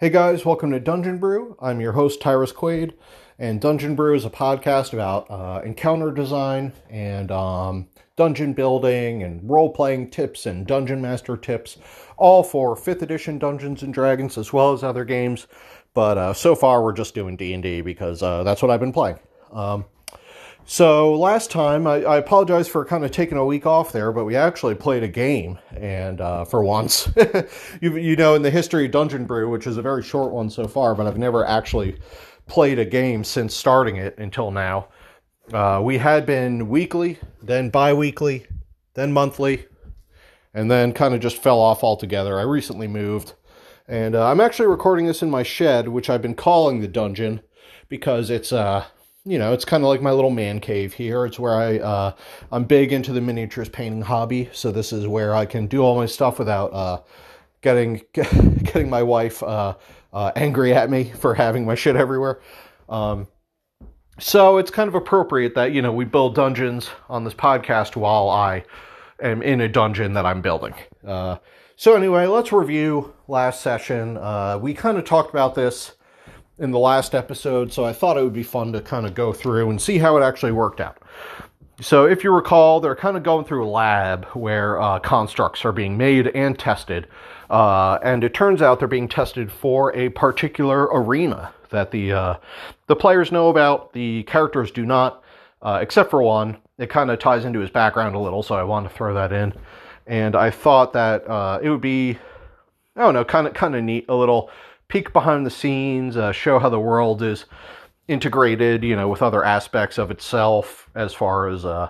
Hey guys, welcome to Dungeon Brew. I'm your host, Tyrus Quaid, and Dungeon Brew is a podcast about uh, encounter design and um, dungeon building and role playing tips and dungeon master tips, all for 5th edition Dungeons and Dragons as well as other games. But uh, so far, we're just doing D&D because uh, that's what I've been playing. Um, so last time, I, I, apologize for kind of taking a week off there, but we actually played a game, and uh, for once, you, you know, in the history of Dungeon Brew, which is a very short one so far, but I've never actually played a game since starting it until now. Uh, we had been weekly, then bi-weekly, then monthly, and then kind of just fell off altogether. I recently moved, and uh, I'm actually recording this in my shed, which I've been calling the dungeon because it's uh you know, it's kind of like my little man cave here. It's where I, uh, I'm big into the miniatures painting hobby. So this is where I can do all my stuff without, uh, getting, getting my wife, uh, uh, angry at me for having my shit everywhere. Um, so it's kind of appropriate that, you know, we build dungeons on this podcast while I am in a dungeon that I'm building. Uh, so anyway, let's review last session. Uh, we kind of talked about this, in the last episode, so I thought it would be fun to kind of go through and see how it actually worked out. So, if you recall, they're kind of going through a lab where uh, constructs are being made and tested, uh, and it turns out they're being tested for a particular arena that the uh, the players know about. The characters do not, uh, except for one. It kind of ties into his background a little, so I wanted to throw that in. And I thought that uh, it would be, I don't know, kind of kind of neat, a little peek behind the scenes, uh, show how the world is integrated, you know, with other aspects of itself as far as uh,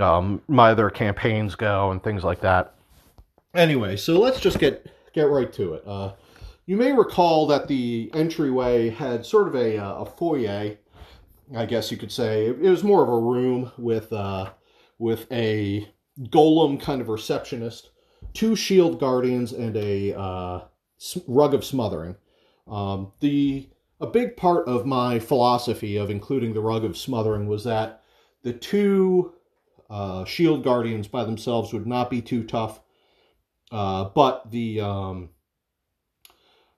um, my other campaigns go and things like that. Anyway, so let's just get get right to it. Uh, you may recall that the entryway had sort of a, uh, a foyer, I guess you could say. It was more of a room with uh, with a golem kind of receptionist, two shield guardians, and a uh, rug of smothering. Um, the a big part of my philosophy of including the rug of smothering was that the two uh, shield guardians by themselves would not be too tough, uh, but the um,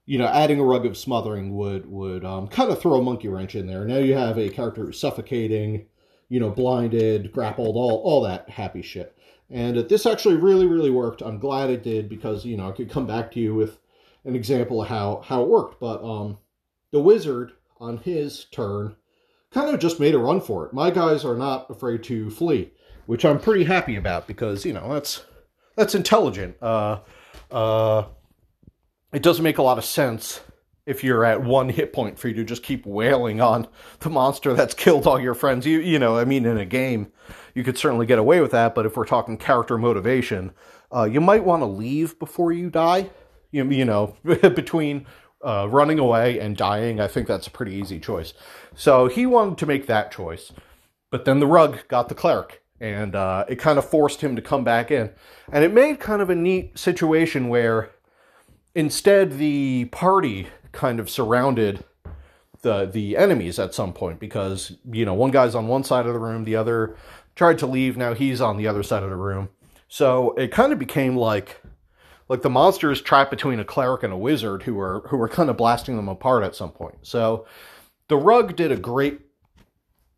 you know adding a rug of smothering would would um, kind of throw a monkey wrench in there. Now you have a character who's suffocating, you know, blinded, grappled, all all that happy shit. And this actually really, really worked. I'm glad it did because, you know, I could come back to you with an example of how how it worked. But um, the wizard on his turn kind of just made a run for it. My guys are not afraid to flee, which I'm pretty happy about because you know that's that's intelligent. Uh, uh, it doesn't make a lot of sense if you're at one hit point for you to just keep wailing on the monster that's killed all your friends. You you know, I mean, in a game, you could certainly get away with that, but if we're talking character motivation, uh, you might want to leave before you die you, you know, between uh, running away and dying, I think that's a pretty easy choice. So he wanted to make that choice. But then the rug got the cleric, and uh, it kind of forced him to come back in. And it made kind of a neat situation where instead the party kind of surrounded the the enemies at some point because you know one guy's on one side of the room the other tried to leave now he's on the other side of the room so it kind of became like like the monster is trapped between a cleric and a wizard who are who are kind of blasting them apart at some point. So the rug did a great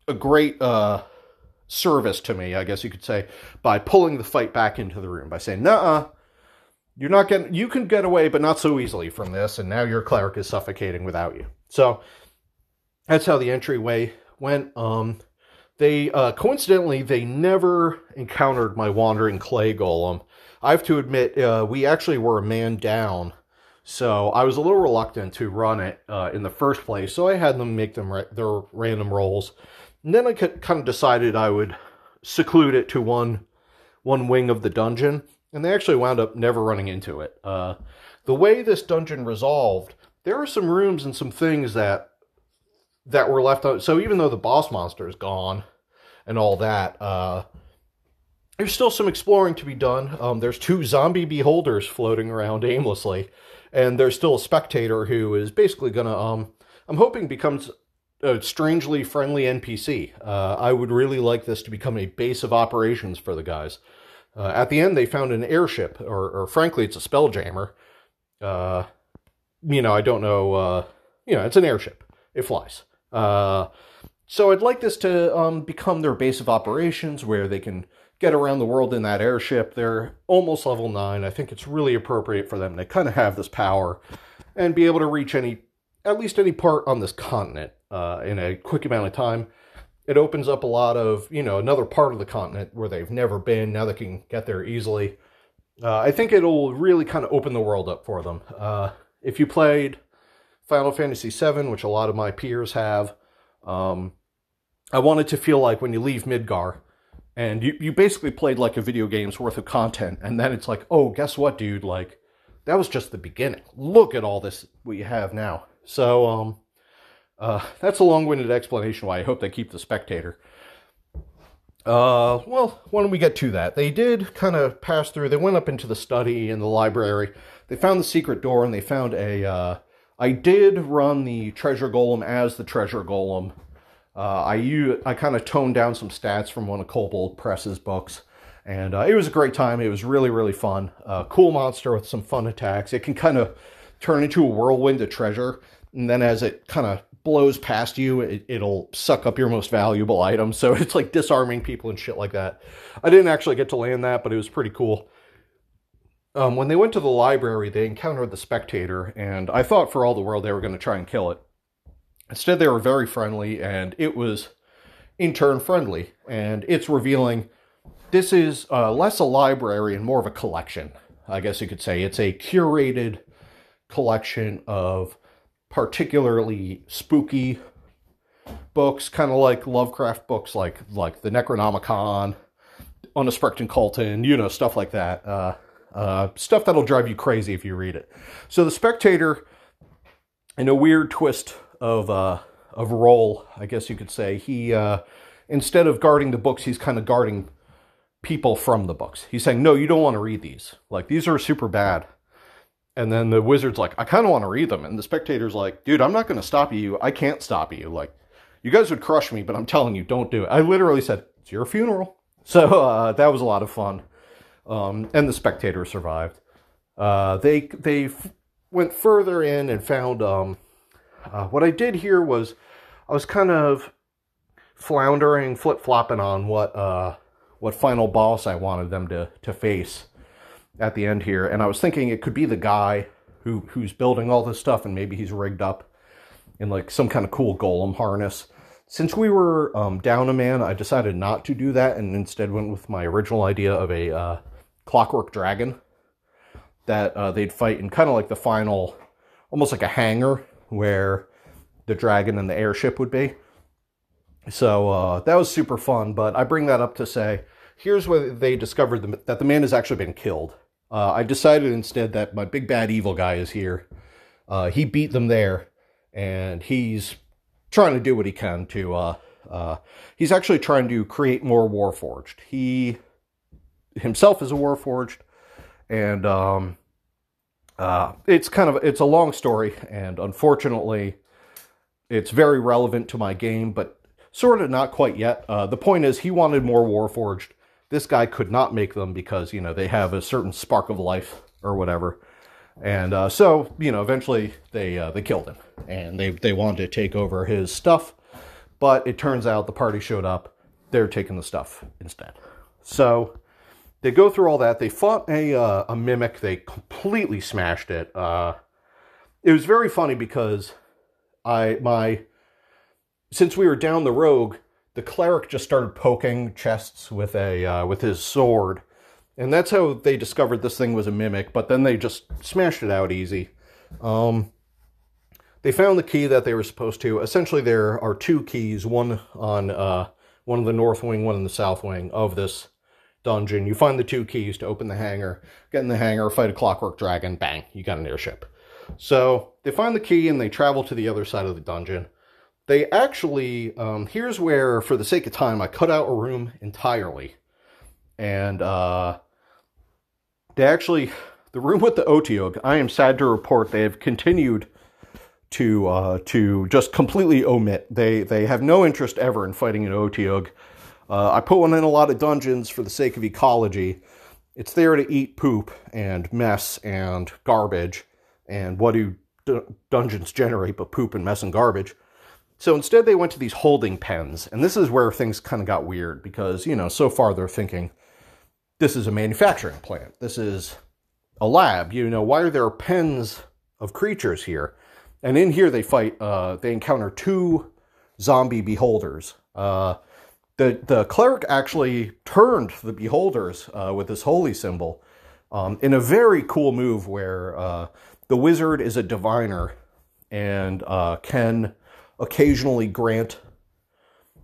a great uh, service to me, I guess you could say, by pulling the fight back into the room by saying, "Nah, you're not getting. You can get away, but not so easily from this." And now your cleric is suffocating without you. So that's how the entryway went. Um, they uh, coincidentally they never encountered my wandering clay golem I have to admit, uh, we actually were a man down, so I was a little reluctant to run it uh, in the first place. So I had them make them ra- their random rolls, and then I kind of decided I would seclude it to one one wing of the dungeon, and they actually wound up never running into it. Uh, the way this dungeon resolved, there are some rooms and some things that that were left out. So even though the boss monster is gone and all that, uh, there's still some exploring to be done. Um, there's two zombie beholders floating around aimlessly, and there's still a spectator who is basically gonna, um, I'm hoping becomes a strangely friendly NPC. Uh, I would really like this to become a base of operations for the guys. Uh, at the end, they found an airship, or, or frankly, it's a spelljammer. Uh, you know, I don't know, uh, you know, it's an airship. It flies. Uh, so I'd like this to um, become their base of operations where they can get around the world in that airship. They're almost level 9. I think it's really appropriate for them to kind of have this power and be able to reach any, at least any part on this continent uh, in a quick amount of time. It opens up a lot of, you know, another part of the continent where they've never been. Now they can get there easily. Uh, I think it'll really kind of open the world up for them. Uh, if you played Final Fantasy VII, which a lot of my peers have, um, I wanted to feel like when you leave Midgar, and you, you basically played like a video game's worth of content, and then it's like, oh, guess what, dude? Like, that was just the beginning. Look at all this we have now. So, um, uh, that's a long-winded explanation why I hope they keep the spectator. Uh, well, why don't we get to that? They did kind of pass through. They went up into the study and the library. They found the secret door, and they found a. Uh, I did run the treasure golem as the treasure golem. Uh, I kind of toned down some stats from one of Kobold Press's books, and uh, it was a great time. It was really really fun. Uh, cool monster with some fun attacks. It can kind of turn into a whirlwind of treasure, and then as it kind of blows past you, it, will suck up your most valuable items. So it's like disarming people and shit like that. I didn't actually get to land that, but it was pretty cool. Um, when they went to the library, they encountered the spectator, and I thought for all the world they were going to try and kill it. Instead, they were very friendly, and it was in turn friendly. And it's revealing this is uh, less a library and more of a collection, I guess you could say. It's a curated collection of particularly spooky books, kind of like Lovecraft books, like like the Necronomicon, Unsuspecting Cultin, you know, stuff like that. Uh, uh, stuff that'll drive you crazy if you read it. So the Spectator, in a weird twist of uh, of role, I guess you could say, he uh, instead of guarding the books, he's kind of guarding people from the books. He's saying, "No, you don't want to read these. Like these are super bad." And then the wizard's like, I kind of want to read them. And the spectator's like, dude, I'm not going to stop you. I can't stop you. Like, you guys would crush me, but I'm telling you, don't do it. I literally said, it's your funeral. So uh, that was a lot of fun. Um, and the spectator survived. Uh, they they f- went further in and found um, uh, what I did here was I was kind of floundering, flip flopping on what uh, what final boss I wanted them to to face at the end here, and I was thinking it could be the guy who who's building all this stuff, and maybe he's rigged up in like some kind of cool golem harness. Since we were um, down a man, I decided not to do that, and instead went with my original idea of a uh, clockwork dragon that uh, they'd fight in kind of like the final, almost like a hangar where the dragon and the airship would be. So uh, that was super fun, but I bring that up to say here's where they discovered that the man has actually been killed. Uh, I decided instead that my big bad evil guy is here. Uh, he beat them there, and he's trying to do what he can to. Uh, uh he's actually trying to create more Warforged. He himself is a Warforged, and um, uh, it's kind of it's a long story, and unfortunately, it's very relevant to my game, but sort of not quite yet. Uh, the point is, he wanted more Warforged this guy could not make them because, you know, they have a certain spark of life or whatever. And uh, so, you know, eventually they uh, they killed him, and they they wanted to take over his stuff, but it turns out the party showed up. They're taking the stuff instead. So they go through all that. They fought a uh, a mimic. They completely smashed it. Uh, it was very funny because I my since we were down the rogue, the cleric just started poking chests with a uh, with his sword, and that's how they discovered this thing was a mimic. But then they just smashed it out easy. Um, they found the key that they were supposed to. Essentially, there are two keys: one on uh, one in the north wing, one in the south wing of this dungeon. You find the two keys to open the hangar, get in the hangar, fight a clockwork dragon. Bang! You got an airship. So they find the key and they travel to the other side of the dungeon. They actually, um, here's where, for the sake of time, I cut out a room entirely. And uh, they actually, the room with the Otyugh, I am sad to report they have continued to uh, to just completely omit. They they have no interest ever in fighting an Otyugh. Uh, I put one in a lot of dungeons for the sake of ecology. It's there to eat poop and mess and garbage. And what do d- dungeons generate but poop and mess and garbage. So instead, they went to these holding pens. And this is where things kind of got weird because, you know, so far they're thinking this is a manufacturing plant. This is a lab. You know, why are there pens of creatures here? And in here, they fight, uh, they encounter two zombie beholders. Uh, the, the cleric actually turned the beholders uh, with this holy symbol um, in a very cool move where uh, the wizard is a diviner and uh, can occasionally grant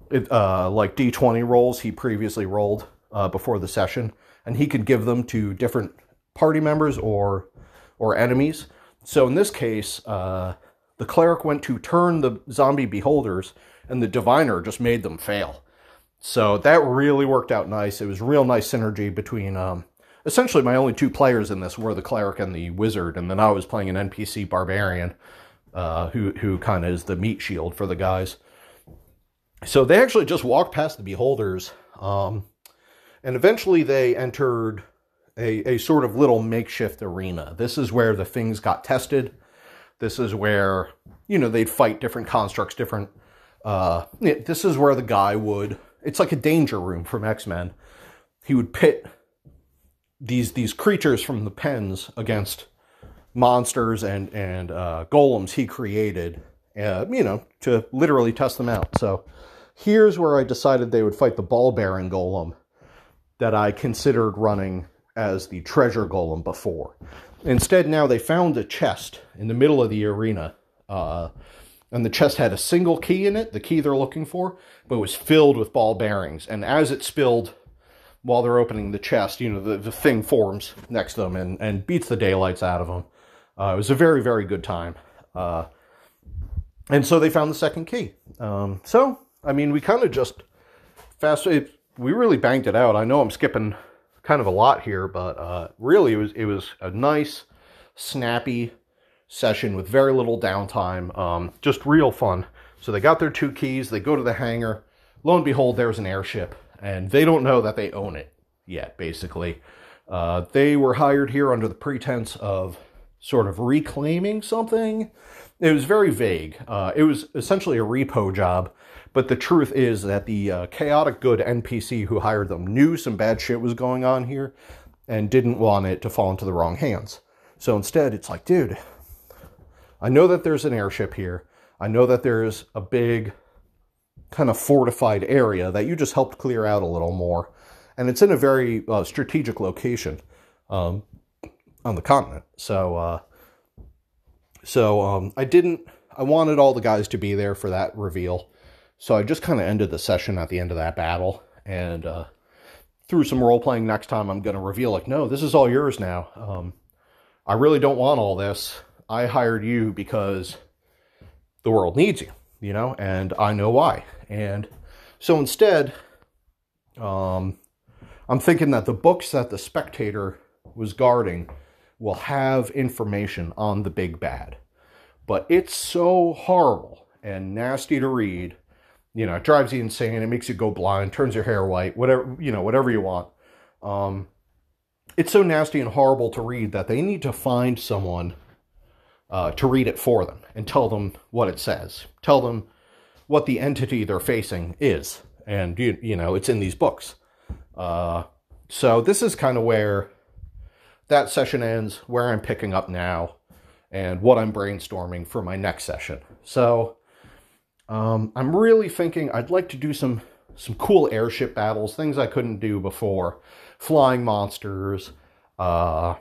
it, uh, like d20 rolls he previously rolled uh, before the session, and he could give them to different party members or or enemies. So in this case, uh, the cleric went to turn the zombie beholders, and the diviner just made them fail. So that really worked out nice. It was real nice synergy between. Um, essentially, my only two players in this were the cleric and the wizard, and then I was playing an NPC barbarian uh, who who kind of is the meat shield for the guys. So they actually just walked past the beholders, um, and eventually they entered a, a sort of little makeshift arena. This is where the things got tested. This is where you know they'd fight different constructs, different. Uh, this is where the guy would. It's like a danger room from X Men. He would pit these these creatures from the pens against monsters and and uh, golems he created, uh, you know, to literally test them out. So here's where I decided they would fight the ball bearing golem that I considered running as the treasure golem before. Instead, now they found a chest in the middle of the arena. Uh, and the chest had a single key in it, the key they're looking for, but it was filled with ball bearings. And as it spilled while they're opening the chest, you know, the, the thing forms next to them and, and beats the daylights out of them. Uh, it was a very, very good time. Uh, and so they found the second key. Um, so, I mean, we kind of just fast. It, we really banged it out. I know I'm skipping kind of a lot here, but uh, really, it was it was a nice, snappy session with very little downtime. Um, just real fun. So they got their two keys. They go to the hangar. Lo and behold, there's an airship, and they don't know that they own it yet. Basically, uh, they were hired here under the pretense of sort of reclaiming something. It was very vague. Uh, it was essentially a repo job, but the truth is that the uh, chaotic good NPC who hired them knew some bad shit was going on here and didn't want it to fall into the wrong hands. So instead, it's like, dude, I know that there's an airship here. I know that there's a big kind of fortified area that you just helped clear out a little more. And it's in a very uh, strategic location. Um, on the continent. So, uh, so um, I didn't. I wanted all the guys to be there for that reveal. So I just kind of ended the session at the end of that battle and uh, through some role playing. Next time, I'm going to reveal like, no, this is all yours now. Um, I really don't want all this. I hired you because the world needs you, you know, and I know why. And so instead, um, I'm thinking that the books that the spectator was guarding will have information on the big bad. But it's so horrible and nasty to read. You know, it drives you insane. It makes you go blind, turns your hair white, whatever, you know, whatever you want. Um, it's so nasty and horrible to read that they need to find someone uh, to read it for them and tell them what it says. Tell them what the entity they're facing is. And, you, you know, it's in these books. Uh, so this is kind of where that session ends, where I'm picking up now, and what I'm brainstorming for my next session. So um, I'm really thinking I'd like to do some some cool airship battles, things I couldn't do before, flying monsters. Uh,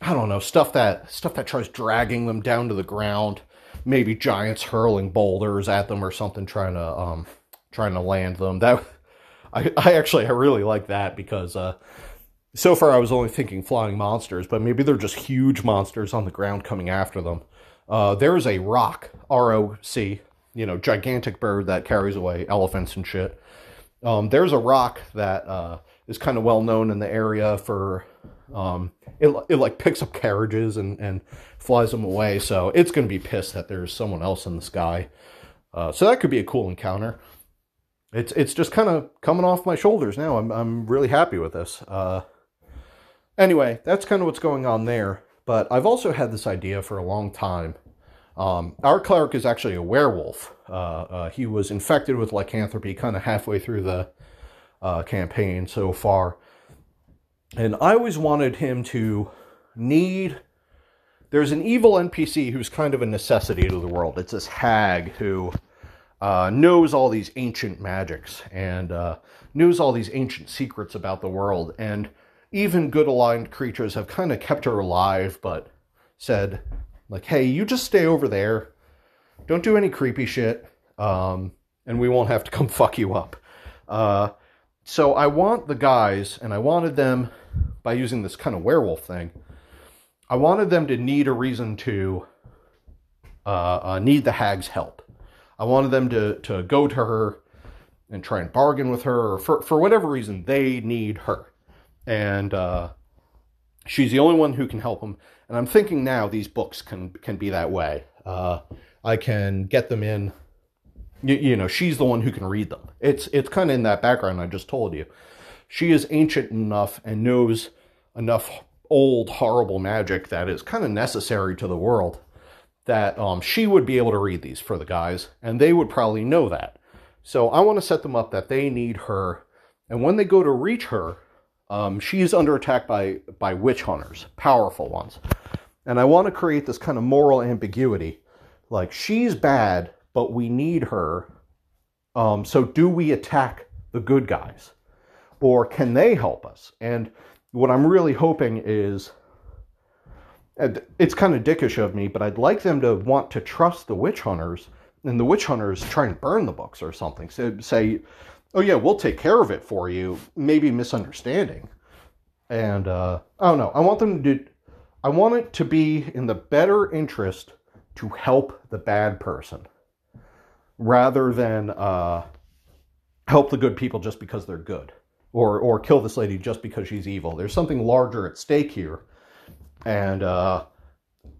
I don't know stuff that stuff that tries dragging them down to the ground. Maybe giants hurling boulders at them or something, trying to um, trying to land them. That I, I actually I really like that because uh, so far, I was only thinking flying monsters, but maybe they're just huge monsters on the ground coming after them. Uh, there is a roc, R O C, you know, gigantic bird that carries away elephants and shit. Um, there's a roc that uh, is kind of well known in the area for um, it, it like picks up carriages and, and flies them away. So it's going to be pissed that there's someone else in the sky. Uh, so that could be a cool encounter. It's it's just kind of coming off my shoulders now. I'm I'm really happy with this. Uh, Anyway, that's kind of what's going on there. But I've also had this idea for a long time. Um, our cleric is actually a werewolf. Uh, uh, he was infected with lycanthropy kind of halfway through the uh, campaign so far. And I always wanted him to need. There's an evil NPC who's kind of a necessity to the world. It's this hag who uh, knows all these ancient magics and uh, knows all these ancient secrets about the world. And even good aligned creatures have kind of kept her alive, but said, like, hey, you just stay over there. Don't do any creepy shit. Um, and we won't have to come fuck you up. Uh, so I want the guys, and I wanted them by using this kind of werewolf thing. I wanted them to need a reason to uh, uh, need the hag's help. I wanted them to to go to her and try and bargain with her, or for for whatever reason they need her, and uh, she's the only one who can help them. And I'm thinking now these books can can be that way. Uh, I can get them in. You, you know, she's the one who can read them. It's it's kind of in that background I just told you. She is ancient enough and knows enough old horrible magic that is kind of necessary to the world that um, she would be able to read these for the guys, and they would probably know that. So I want to set them up that they need her, and when they go to reach her, um, she's under attack by by witch hunters, powerful ones, and I want to create this kind of moral ambiguity, like she's bad, but we need her. Um, so do we attack the good guys, or can they help us? And what I'm really hoping is it's kind of dickish of me, but I'd like them to want to trust the witch hunters, and the witch hunters try and burn the books or something. So say, "Oh yeah, we'll take care of it for you." Maybe misunderstanding, and uh, I don't know. I want them to. Do, I want it to be in the better interest to help the bad person, rather than uh, help the good people just because they're good, or or kill this lady just because she's evil. There's something larger at stake here and uh,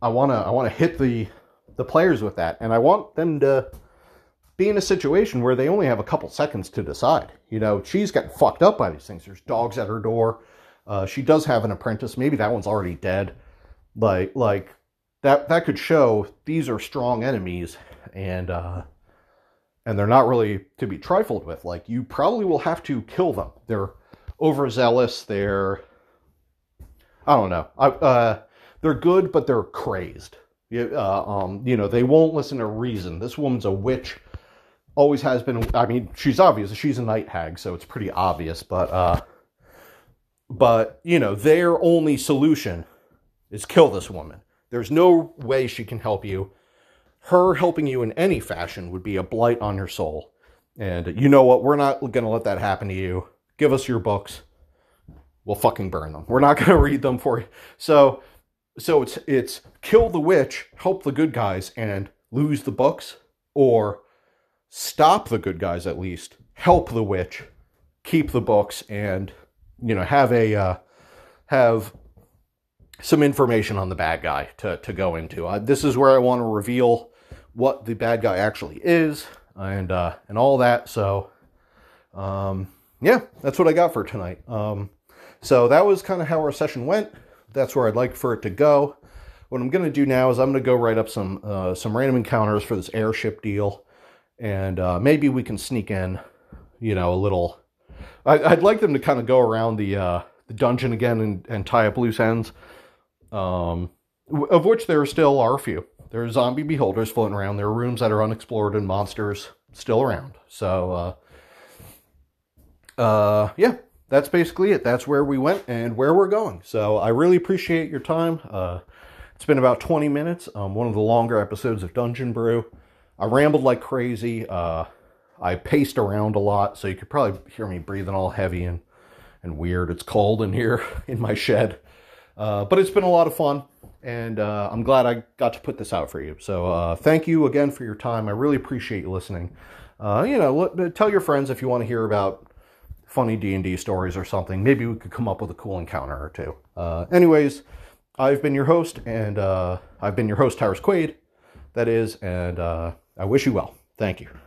I want to I want to hit the the players with that, and I want them to be in a situation where they only have a couple seconds to decide. You know, she's getting fucked up by these things. There's dogs at her door. Uh, she does have an apprentice. Maybe that one's already dead. Like like that that could show these are strong enemies, and uh, and they're not really to be trifled with. Like you probably will have to kill them. They're overzealous. They're I don't know. I, uh, they're good, but they're crazed. Uh, um, you know, they won't listen to reason. This woman's a witch. Always has been. I mean, she's obvious. She's a night hag, so it's pretty obvious. But, uh, but you know, their only solution is kill this woman. There's no way she can help you. Her helping you in any fashion would be a blight on your soul. And you know what? We're not going to let that happen to you. Give us your books we'll fucking burn them. We're not going to read them for you. So, so it's it's kill the witch, help the good guys, and lose the books, or stop the good guys at least, help the witch, keep the books, and you know have a uh, have some information on the bad guy to to go into. Uh, this is where I want to reveal what the bad guy actually is, and uh, and all that. So, um, yeah, that's what I got for tonight. Um, so that was kind of how our session went. That's where I'd like for it to go. What I'm going to do now is I'm going to go write up some uh, some random encounters for this airship deal, and uh, maybe we can sneak in, you know, a little. I, would like them to kind of go around the uh, the dungeon again and, and tie up loose ends, um, of which there still are a few. There are zombie beholders floating around. There are rooms that are unexplored and monsters still around. So, uh, uh, yeah, that's basically it. That's where we went and where we're going. So I really appreciate your time. Uh, it's been about 20 minutes, um, one of the longer episodes of Dungeon Brew. I rambled like crazy. Uh, I paced around a lot, so you could probably hear me breathing all heavy and, and weird. It's cold in here in my shed. Uh, but it's been a lot of fun, and uh, I'm glad I got to put this out for you. So uh, thank you again for your time. I really appreciate you listening. Uh, you know, tell your friends if you want to hear about funny D&D stories or something. Maybe we could come up with a cool encounter or two. Uh, anyways, I've been your host, and I've been your host, Tyrus Quaid, that is, and I wish you well. Thank you.